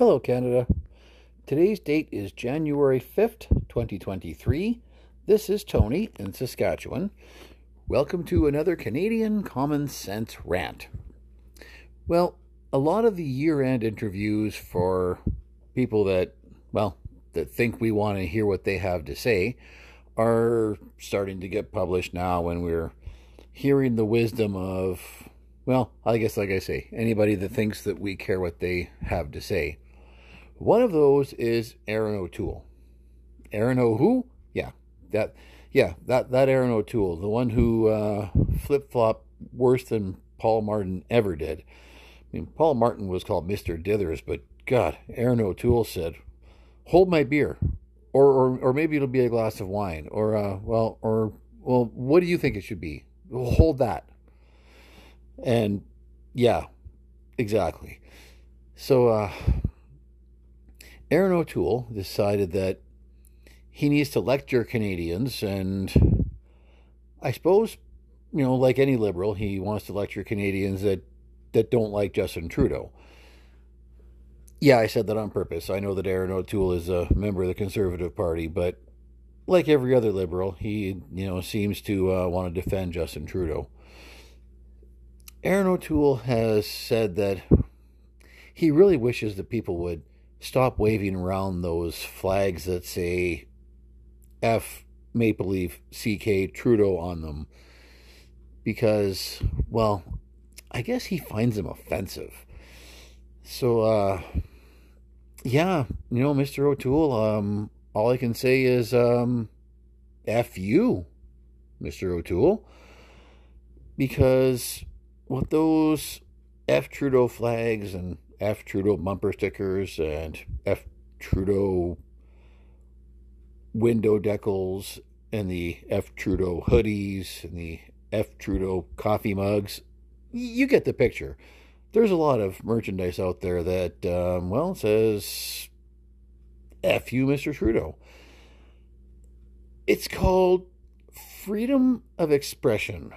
Hello, Canada. Today's date is January 5th, 2023. This is Tony in Saskatchewan. Welcome to another Canadian Common Sense Rant. Well, a lot of the year end interviews for people that, well, that think we want to hear what they have to say are starting to get published now when we're hearing the wisdom of, well, I guess, like I say, anybody that thinks that we care what they have to say. One of those is Erin O'Toole. Erin O who? Yeah, that, yeah, that, that Erin O'Toole, the one who uh, flip flop worse than Paul Martin ever did. I mean, Paul Martin was called Mr. Dithers, but God, Erin O'Toole said, hold my beer. Or, or, or maybe it'll be a glass of wine. Or, uh, well, or, well, what do you think it should be? hold that. And yeah, exactly. So, uh, Erin O'Toole decided that he needs to lecture Canadians, and I suppose, you know, like any liberal, he wants to lecture Canadians that, that don't like Justin Trudeau. Yeah, I said that on purpose. I know that Erin O'Toole is a member of the Conservative Party, but like every other liberal, he you know seems to uh, want to defend Justin Trudeau. Erin O'Toole has said that he really wishes that people would stop waving around those flags that say F Maple Leaf CK Trudeau on them because, well, I guess he finds them offensive. So, uh, yeah, you know, Mr. O'Toole, um, all I can say is um, F you, Mr. O'Toole, because what those F Trudeau flags and F Trudeau bumper stickers and F Trudeau window decals and the F Trudeau hoodies and the F Trudeau coffee mugs, you get the picture. There's a lot of merchandise out there that, um, well, says F you, Mr. Trudeau. It's called freedom of expression,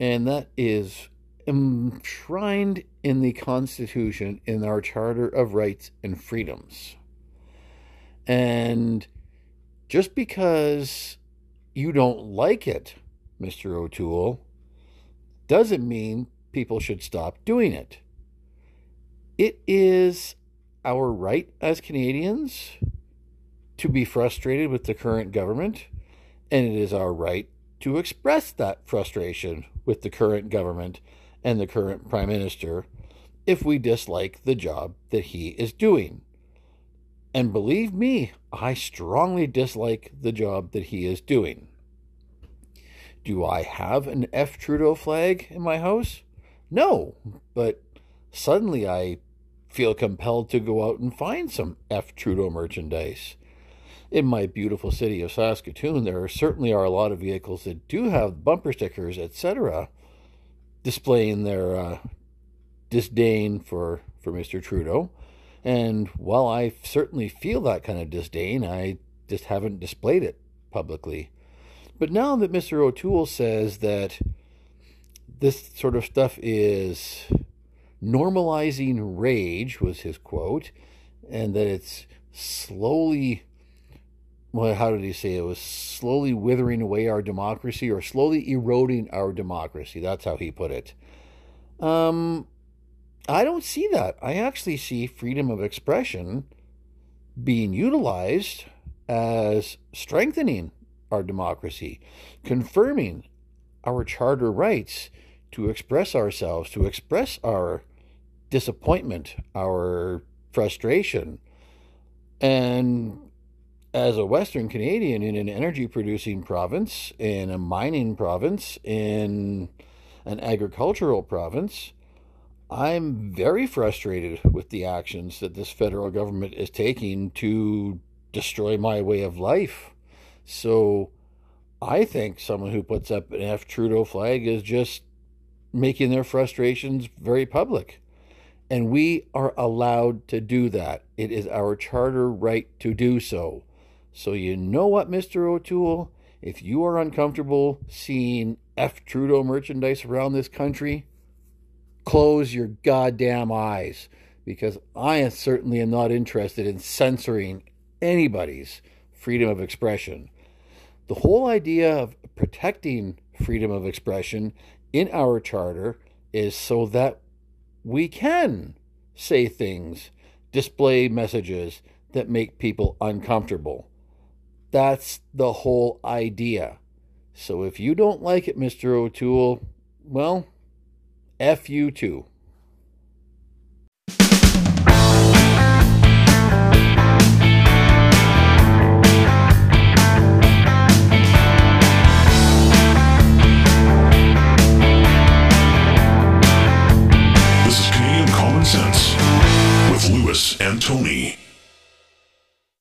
and that is enshrined in the Constitution in our Charter of Rights and Freedoms. And just because you don't like it, Mr. O'Toole, doesn't mean people should stop doing it. It is our right as Canadians to be frustrated with the current government, and it is our right to express that frustration with the current government and the current Prime Minister if we dislike the job that he is doing. And believe me, I strongly dislike the job that he is doing. Do I have an F Trudeau flag in my house? No, but suddenly I feel compelled to go out and find some F. Trudeau merchandise. In my beautiful city of Saskatoon, there certainly are a lot of vehicles that do have bumper stickers, etc., displaying their uh, disdain for, for Mr. Trudeau. And while I certainly feel that kind of disdain, I just haven't displayed it publicly. But now that Mr. O'Toole says that this sort of stuff is normalizing rage was his quote, and that it's slowly, well, how did he say it? was slowly withering away our democracy or slowly eroding our democracy. That's how he put it. Um, I don't see that. I actually see freedom of expression being utilized as strengthening our democracy, confirming our charter rights to express ourselves, to express our disappointment, our frustration. And as a Western Canadian in an energy producing province, in a mining province, in an agricultural province, I'm very frustrated with the actions that this federal government is taking to destroy my way of life. So I think someone who puts up an F Trudeau flag is just making their frustrations very public. And we are allowed to do that. It is our charter right to do so. So, you know what, Mr. O'Toole? If you are uncomfortable seeing F. Trudeau merchandise around this country, close your goddamn eyes because I certainly am not interested in censoring anybody's freedom of expression. The whole idea of protecting freedom of expression in our charter is so that we can say things, display messages that make people uncomfortable. That's the whole idea. So if you don't like it, Mr. O'Toole, well, F you too.